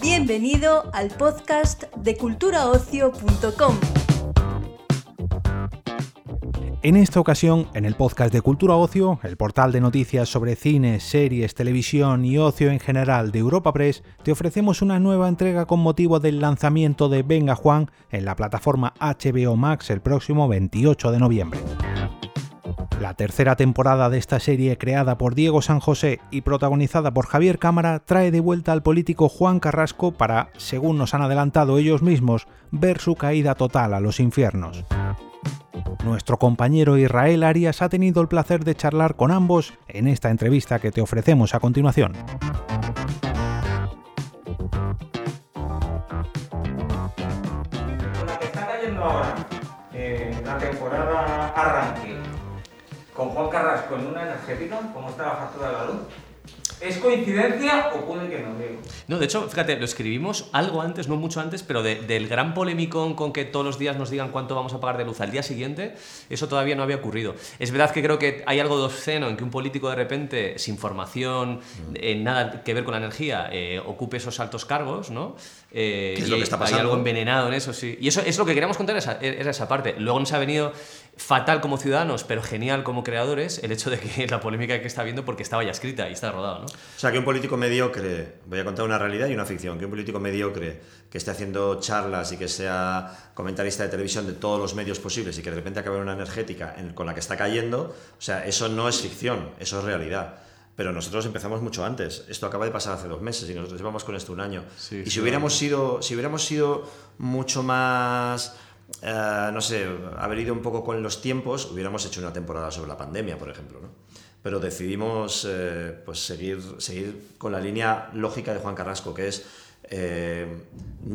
Bienvenido al podcast de culturaocio.com. En esta ocasión, en el podcast de Cultura Ocio, el portal de noticias sobre cine, series, televisión y ocio en general de Europa Press, te ofrecemos una nueva entrega con motivo del lanzamiento de Venga Juan en la plataforma HBO Max el próximo 28 de noviembre. La tercera temporada de esta serie, creada por Diego San José y protagonizada por Javier Cámara, trae de vuelta al político Juan Carrasco para, según nos han adelantado ellos mismos, ver su caída total a los infiernos. Nuestro compañero Israel Arias ha tenido el placer de charlar con ambos en esta entrevista que te ofrecemos a continuación. Eh, la temporada arranque, con Juan Carrasco en una energética, ¿cómo está la factura de la luz? ¿Es coincidencia o puede que no, Diego? No, de hecho, fíjate, lo escribimos algo antes, no mucho antes, pero de- del gran polémico con que todos los días nos digan cuánto vamos a pagar de luz al día siguiente, eso todavía no había ocurrido. Es verdad que creo que hay algo de obsceno en que un político de repente, sin formación, en nada que ver con la energía, eh, ocupe esos altos cargos, ¿no? Eh, ¿Qué es y lo que está Hay pasando? algo envenenado en eso, sí. Y eso es lo que queríamos contar, esa, era esa parte. Luego nos ha venido fatal como ciudadanos, pero genial como creadores, el hecho de que la polémica que está habiendo porque estaba ya escrita y está rodado, ¿no? O sea, que un político mediocre, voy a contar una realidad y una ficción, que un político mediocre que esté haciendo charlas y que sea comentarista de televisión de todos los medios posibles y que de repente acabe en una energética en- con la que está cayendo, o sea, eso no es ficción, eso es realidad. Pero nosotros empezamos mucho antes. Esto acaba de pasar hace dos meses y nosotros llevamos con esto un año. Sí, y si hubiéramos sido, si hubiéramos sido mucho más, eh, no sé, haber ido un poco con los tiempos, hubiéramos hecho una temporada sobre la pandemia, por ejemplo, ¿no? Pero decidimos eh, pues seguir, seguir con la línea lógica de Juan Carrasco, que es eh,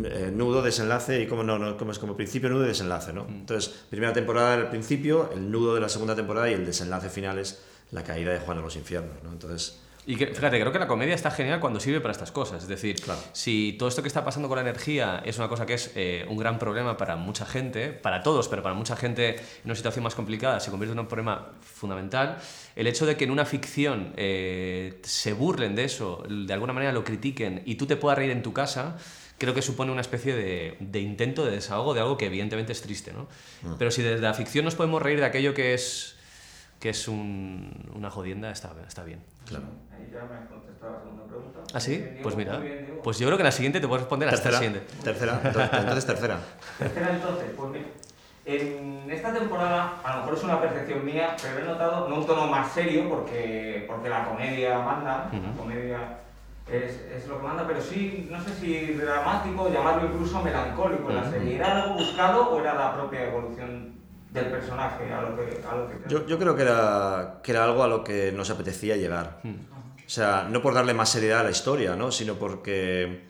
eh, nudo, desenlace y como no, no, como es como principio, nudo y desenlace, ¿no? Entonces, primera temporada el principio, el nudo de la segunda temporada y el desenlace final es la caída de Juan a los infiernos, ¿no? Entonces, Y que, fíjate, creo que la comedia está genial cuando sirve para estas cosas. Es decir, Claro. si todo esto que está pasando con la energía es una cosa que es eh, un gran problema para mucha gente, para todos, pero para mucha gente en una situación más complicada, se convierte en un problema fundamental, el hecho de que en una ficción eh, se burlen de eso, de alguna manera lo critiquen y tú te puedas reír en tu casa, creo que supone una especie de, de intento de desahogo de algo que evidentemente es triste. ¿no? Pero si desde la ficción nos podemos reír de aquello que es, que es un- una jodienda, está, está bien. Claro. Ahí ya me has contestado la segunda pregunta. ¿Ah, sí? Pues mira. Pues yo creo que la siguiente te puedo responder hasta la Tercera, siguiente. tercera, entonces, tercera. Tercera entonces, pues mira, en esta temporada, a lo mejor es una percepción mía, pero he notado no un tono más serio porque, porque la comedia manda, la comedia es, es lo que manda, pero sí, no sé si dramático, llamarlo incluso melancólico la Ujú. serie. ¿Era algo buscado o era la propia evolución del personaje a lo que... A lo que Yo, yo creo que era, que era algo a lo que nos apetecía llegar. Mm. O sea, no por darle más seriedad a la historia, ¿no? sino porque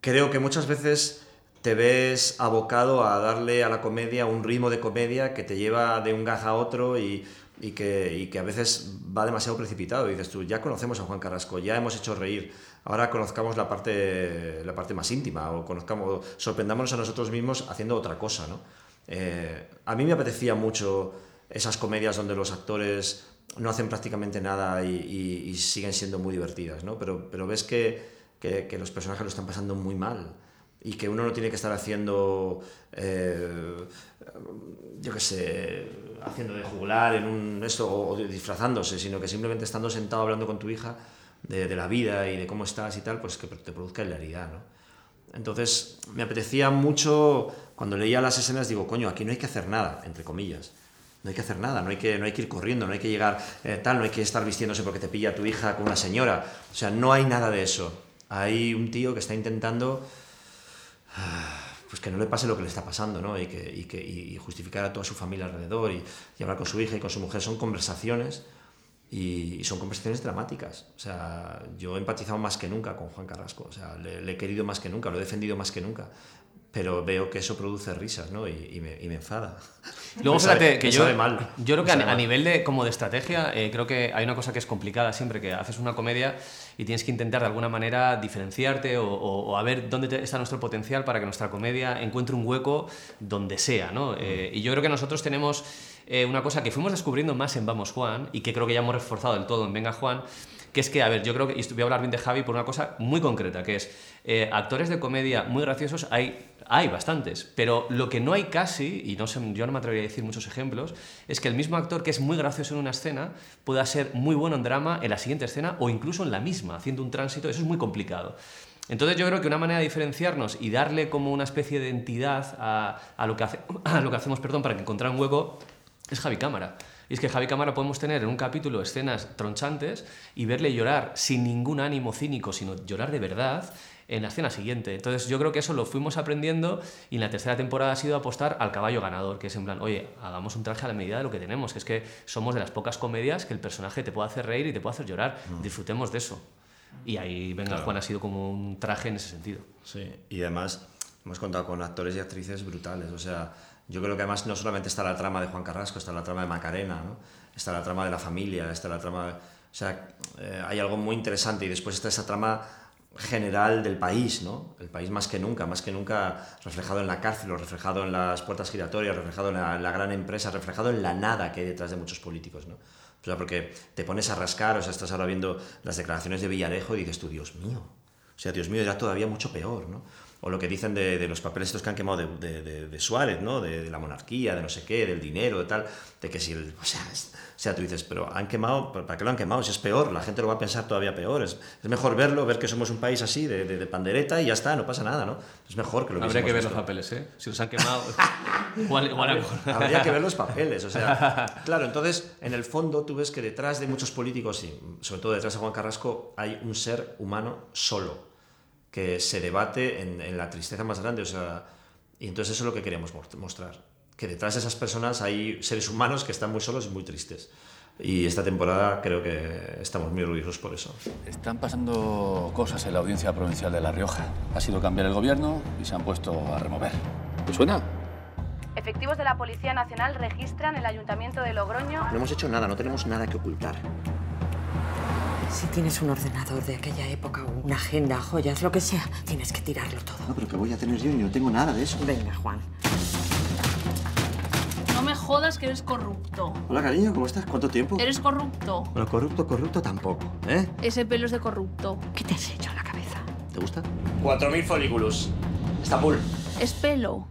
creo que muchas veces te ves abocado a darle a la comedia un ritmo de comedia que te lleva de un gaz a otro y, y que, y que a veces va demasiado precipitado. Y dices tú, ya conocemos a Juan Carrasco, ya hemos hecho reír, ahora conozcamos la parte, la parte más íntima o conozcamos, sorprendámonos a nosotros mismos haciendo otra cosa. ¿no? Eh, a mí me apetecía mucho esas comedias donde los actores no hacen prácticamente nada y, siguen siendo muy divertidas, ¿no? Pero, pero ves que, que- los personajes lo están pasando muy mal y que uno no tiene que estar haciendo, eh, yo qué sé, haciendo de jugular en un esto o, disfrazándose, sino que simplemente estando sentado hablando con tu hija de, de la vida y de cómo estás y tal, pues que te produzca hilaridad, ¿no? Entonces me apetecía mucho, cuando leía las escenas, digo, coño, aquí no hay que hacer nada, entre comillas. No hay que hacer nada, no hay que, no hay que ir corriendo, no hay que llegar eh, tal, no hay que estar vistiéndose porque te pilla tu hija con una señora. O sea, no hay nada de eso. Hay un tío que está intentando pues que no le pase lo que le está pasando, ¿no? Y, que, y, que, justificar a toda su familia alrededor y, y hablar con su hija y con su mujer. Son conversaciones y, son conversaciones dramáticas. O sea, yo he empatizado más que nunca con Juan Carrasco. O sea, le, le he querido más que nunca, lo he defendido más que nunca. Pero veo que eso produce risas, ¿no? Y, y me, y me enfada. Luego, fíjate, que yo, mal. yo creo que a, a nivel de, como de estrategia, eh, creo que hay una cosa que es complicada siempre, que haces una comedia y tienes que intentar de alguna manera diferenciarte o, o- o a ver dónde te- está nuestro potencial para que nuestra comedia encuentre un hueco donde sea, ¿no? Eh, y yo creo que nosotros tenemos eh, una cosa que fuimos descubriendo más en Vamos Juan y que creo que ya hemos reforzado del todo en Venga Juan, que es que, a ver, yo creo que, y voy a hablar bien de Javi por una cosa muy concreta, que es, eh, actores de comedia muy graciosos hay, hay bastantes, pero lo que no hay casi, y no yo no me atrevería a decir muchos ejemplos, es que el mismo actor que es muy gracioso en una escena pueda ser muy bueno en drama en la siguiente escena o incluso en la misma, haciendo un tránsito, eso es muy complicado. Entonces yo creo que una manera de diferenciarnos y darle como una especie de entidad a, a lo, que hace- a lo que hacemos perdón, para que encontrar un hueco es Javi Cámara. Y es que Javi Cámara podemos tener en un capítulo escenas tronchantes y verle llorar sin ningún ánimo cínico, sino llorar de verdad en la escena siguiente. Entonces yo creo que eso lo fuimos aprendiendo y en la tercera temporada ha sido apostar al caballo ganador, que es en plan, oye, hagamos un traje a la medida de lo que tenemos, que es que somos de las pocas comedias que el personaje te puede hacer reír y te puede hacer llorar. Disfrutemos de eso. Y ahí Venga Claro. Juan ha sido como un traje en ese sentido. Sí, y además hemos contado con actores y actrices brutales. O sea, yo creo que además no solamente está la trama de Juan Carrasco, está la trama de Macarena, ¿no? está la trama de la familia, está la trama. O sea, eh, hay algo muy interesante y después está esa trama general del país, ¿no? El país más que nunca, más que nunca reflejado en la cárcel, reflejado en las puertas giratorias, reflejado en la, la gran empresa, reflejado en la nada que hay detrás de muchos políticos, ¿no? O sea, porque te pones a rascar, o sea, estás ahora viendo las declaraciones de Villarejo y dices tú, Dios mío, o sea, Dios mío, era todavía mucho peor, ¿no? O lo que dicen de, de los papeles estos que han quemado de, de- Suárez, ¿no? De, la monarquía, de no sé qué, del dinero, de tal, de que si el... O sea, es- o sea, tú dices, pero han quemado, ¿para qué lo han quemado? Si es peor, la gente lo va a pensar todavía peor. Es, es mejor verlo, ver que somos un país así, de, de- de pandereta y ya está, no pasa nada, ¿no? Es mejor que lo Habría que ver los papeles, ¿eh? Si los han quemado, igual, igual Habría que ver los papeles, o sea, claro, entonces en el fondo tú ves que detrás de muchos políticos y sobre todo detrás de Juan Carrasco hay un ser humano solo que se debate en, en la tristeza más grande, o sea, y entonces eso es lo que queríamos mo- mostrar, que detrás de esas personas hay seres humanos que están muy solos y muy tristes. Y esta temporada creo que estamos muy orgullosos por eso. Están pasando cosas en la audiencia provincial de La Rioja. Ha sido cambiar el gobierno y se han puesto a remover. ¿Te suena? Efectivos de la Policía Nacional registran el Ayuntamiento de Logroño. No hemos hecho nada, no tenemos nada que ocultar. Si tienes un ordenador de aquella época o una agenda, joyas, lo que sea, tienes que tirarlo todo. No, pero que voy a tener yo y no tengo nada de eso. Venga, Juan. No me jodas que eres corrupto. Hola, cariño, ¿cómo estás? ¿Cuánto tiempo? Eres corrupto. Bueno, corrupto, corrupto tampoco, ¿eh? Ese pelo es de corrupto. ¿Qué te has hecho en la cabeza? ¿Te gusta? 4.000 folículos. Estambul. Es pelo.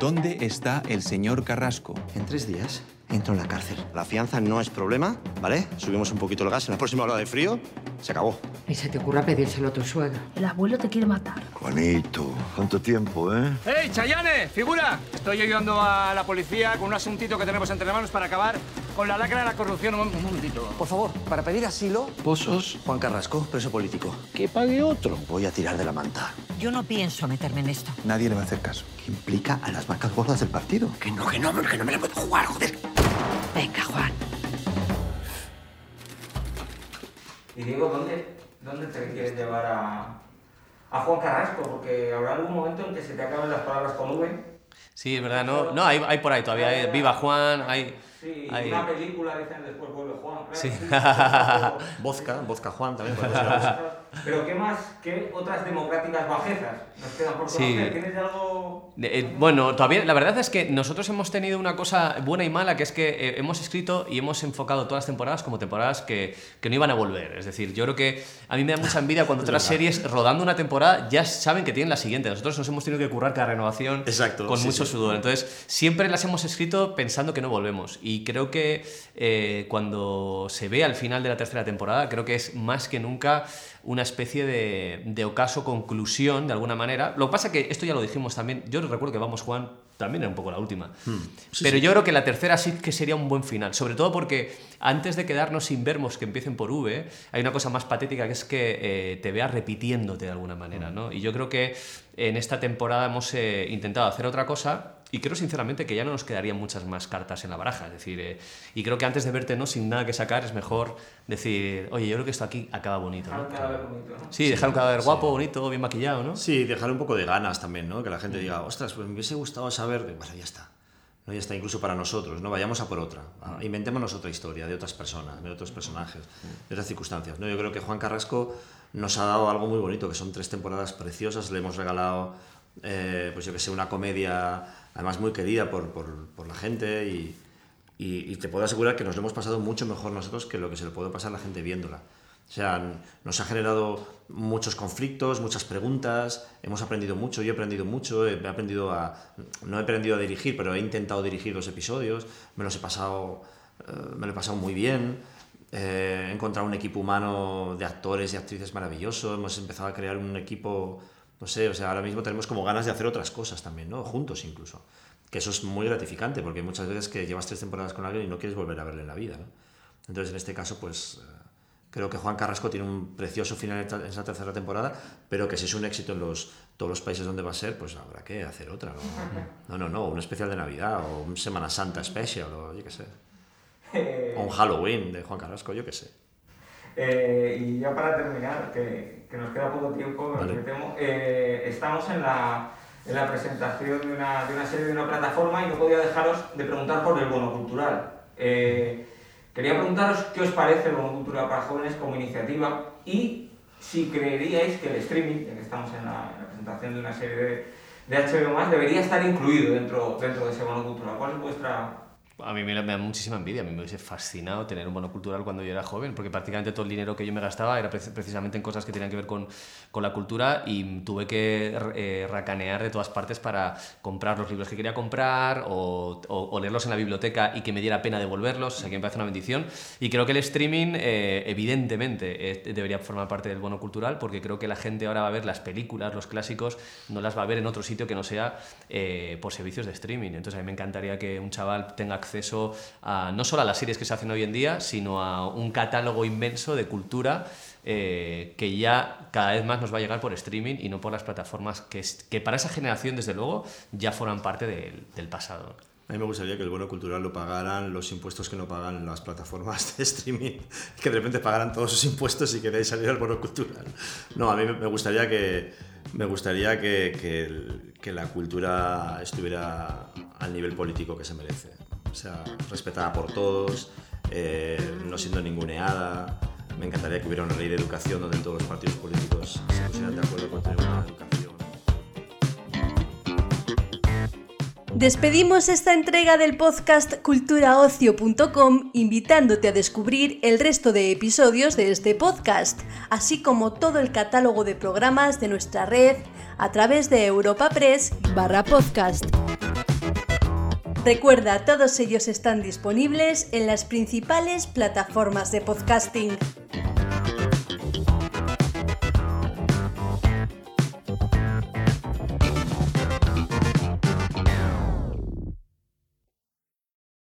¿Dónde está el señor Carrasco? En tres días entro en la cárcel. La fianza no es problema, ¿vale? Subimos un poquito el gas en la próxima hora de frío. Se acabó. Y se te ocurra pedírselo a tu suegro. El abuelo te quiere matar. Juanito, ¿cuánto tiempo, eh? ¡Hey, Chayane! ¡Figura! Estoy ayudando a la policía con un asuntito que tenemos entre manos para acabar con la lacra de la corrupción. Un, un momentito. Por favor, para pedir asilo, Pozos, Juan Carrasco, preso político. que pague otro. Voy a tirar de la manta. Yo no pienso meterme en esto. Nadie le va a hacer caso. Que implica a las vacas gordas del partido. Que no, que no, que no me la puedo jugar, joder. Venga, Juan. Y Diego, ¿dónde, dónde te quieres llevar a, a Juan Carrasco? Porque habrá algún momento en que se te acaben las palabras con V. Sí, es verdad, no, no hay, hay por ahí todavía. hay- Viva Juan, hay. Sí, hay- una película dicen después vuelve Juan. claro, Sí. Vodka, vodka Juan también. Pero ¿qué más? ¿Qué otras democráticas bajezas nos quedan por Sí. conocer? ¿Tienes algo...? Eh, bueno, todavía la verdad es que nosotros hemos tenido una cosa buena y mala, que es que eh, hemos escrito y hemos enfocado todas las temporadas como temporadas que, que no iban a volver. Es decir, yo creo que a mí me da mucha envidia cuando otras series rodando una temporada ya saben que tienen la siguiente. Nosotros nos hemos tenido que currar cada renovación Exacto, con sí, mucho sí. sudor. Entonces, siempre las hemos escrito pensando que no volvemos. Y creo que eh, cuando se ve al final de la tercera temporada, creo que es más que nunca una especie de, de ocaso conclusión, de alguna manera. Lo que pasa que esto ya lo dijimos también. Yo recuerdo que Vamos Juan también era un poco la última. Pero yo creo que la tercera sí que sería un buen final. Sobre todo porque antes de quedarnos sin vermos que empiecen por V, hay una cosa más patética que es que eh, te veas repitiéndote de alguna manera. ¿no? Y yo creo que en esta temporada hemos eh, intentado hacer otra cosa y creo sinceramente que ya no nos quedarían muchas más cartas en la baraja. Es decir, eh, y creo que antes de verte ¿no? sin nada que sacar es mejor decir, oye, yo creo que esto aquí acaba bonito. ¿no? Dejar un cadáver bonito, ¿no? Sí, dejar un cadáver guapo, bonito, bien maquillado, ¿no? Sí, dejar un poco de ganas también, ¿no? Que la gente diga, ostras, pues me hubiese gustado saber. Bueno, ya está. ¿no? Y está incluso para nosotros, ¿no? Vayamos a por otra. ¿no? Inventémonos otra historia de otras personas, de otros personajes, de otras circunstancias, ¿no? Yo creo que Juan Carrasco nos ha dado algo muy bonito, que son tres temporadas preciosas, le hemos regalado, eh, pues yo que sé, una comedia, además muy querida por, por, por la gente y, y, y te puedo asegurar que nos lo hemos pasado mucho mejor nosotros que lo que se le puede pasar a la gente viéndola. O sea, nos ha generado muchos conflictos, muchas preguntas, hemos aprendido mucho, yo he aprendido mucho, he aprendido a, no he aprendido a dirigir, pero he intentado dirigir los episodios, me los he pasado, eh, me lo he pasado muy bien, eh, he encontrado un equipo humano de actores y actrices maravilloso, hemos empezado a crear un equipo, no sé, o sea, ahora mismo tenemos como ganas de hacer otras cosas también, ¿no? Juntos incluso. Que eso es muy gratificante, porque muchas veces que llevas tres temporadas con alguien y no quieres volver a verle en la vida, ¿no? Entonces, en este caso, pues... eh, Creo que Juan Carrasco tiene un precioso final en esa tercera temporada, pero que si es un éxito en los, todos los países donde va a ser, pues habrá que hacer otra. No, no, no, no un especial de Navidad o un Semana Santa especial o yo qué sé. O un Halloween de Juan Carrasco, yo qué sé. Eh, y ya para terminar, que, que nos queda poco tiempo, Vale. me temo, eh, estamos en la, en la presentación de una, de una serie de una plataforma y no podía dejaros de preguntar por el bono cultural. Eh, quería preguntaros qué os parece el bono cultural para jóvenes como iniciativa y si creeríais que el streaming, ya que estamos en la, en la presentación de una serie de, de HBO debería estar incluido dentro, dentro de ese bono cultural. ¿Cuál es vuestra A mí me, da muchísima envidia, a mí me hubiese fascinado tener un bono cultural cuando yo era joven, porque prácticamente todo el dinero que yo me gastaba era pre- precisamente en cosas que tenían que ver con, con la cultura y tuve que eh, racanear de todas partes para comprar los libros que quería comprar o, o- o leerlos en la biblioteca y que me diera pena devolverlos, o sea que me parece una bendición. Y creo que el streaming, eh, evidentemente, eh, debería formar parte del bono cultural, porque creo que la gente ahora va a ver las películas, los clásicos, no las va a ver en otro sitio que no sea eh, por servicios de streaming. Entonces a mí me encantaría que un chaval tenga acceso a, no solo a las series que se hacen hoy en día, sino a un catálogo inmenso de cultura eh, que ya cada vez más nos va a llegar por streaming y no por las plataformas que, es- que para esa generación, desde luego, ya forman parte del, del pasado. A mí me gustaría que el bono cultural lo pagaran los impuestos que no pagan las plataformas de streaming, que de repente pagaran todos sus impuestos y que de ahí saliera el bono cultural. No, a mí me- gustaría que, me gustaría que, que que la cultura estuviera al nivel político que se merece. O sea, respetada por todos, eh, no siendo ninguneada. Me encantaría que hubiera una ley de educación donde todos los partidos políticos se pusieran de acuerdo con tener una educación. Despedimos esta entrega del podcast culturaocio.com invitándote a descubrir el resto de episodios de este podcast, así como todo el catálogo de programas de nuestra red a través de Europa Press barra podcast. Recuerda, todos ellos están disponibles en las principales plataformas de podcasting.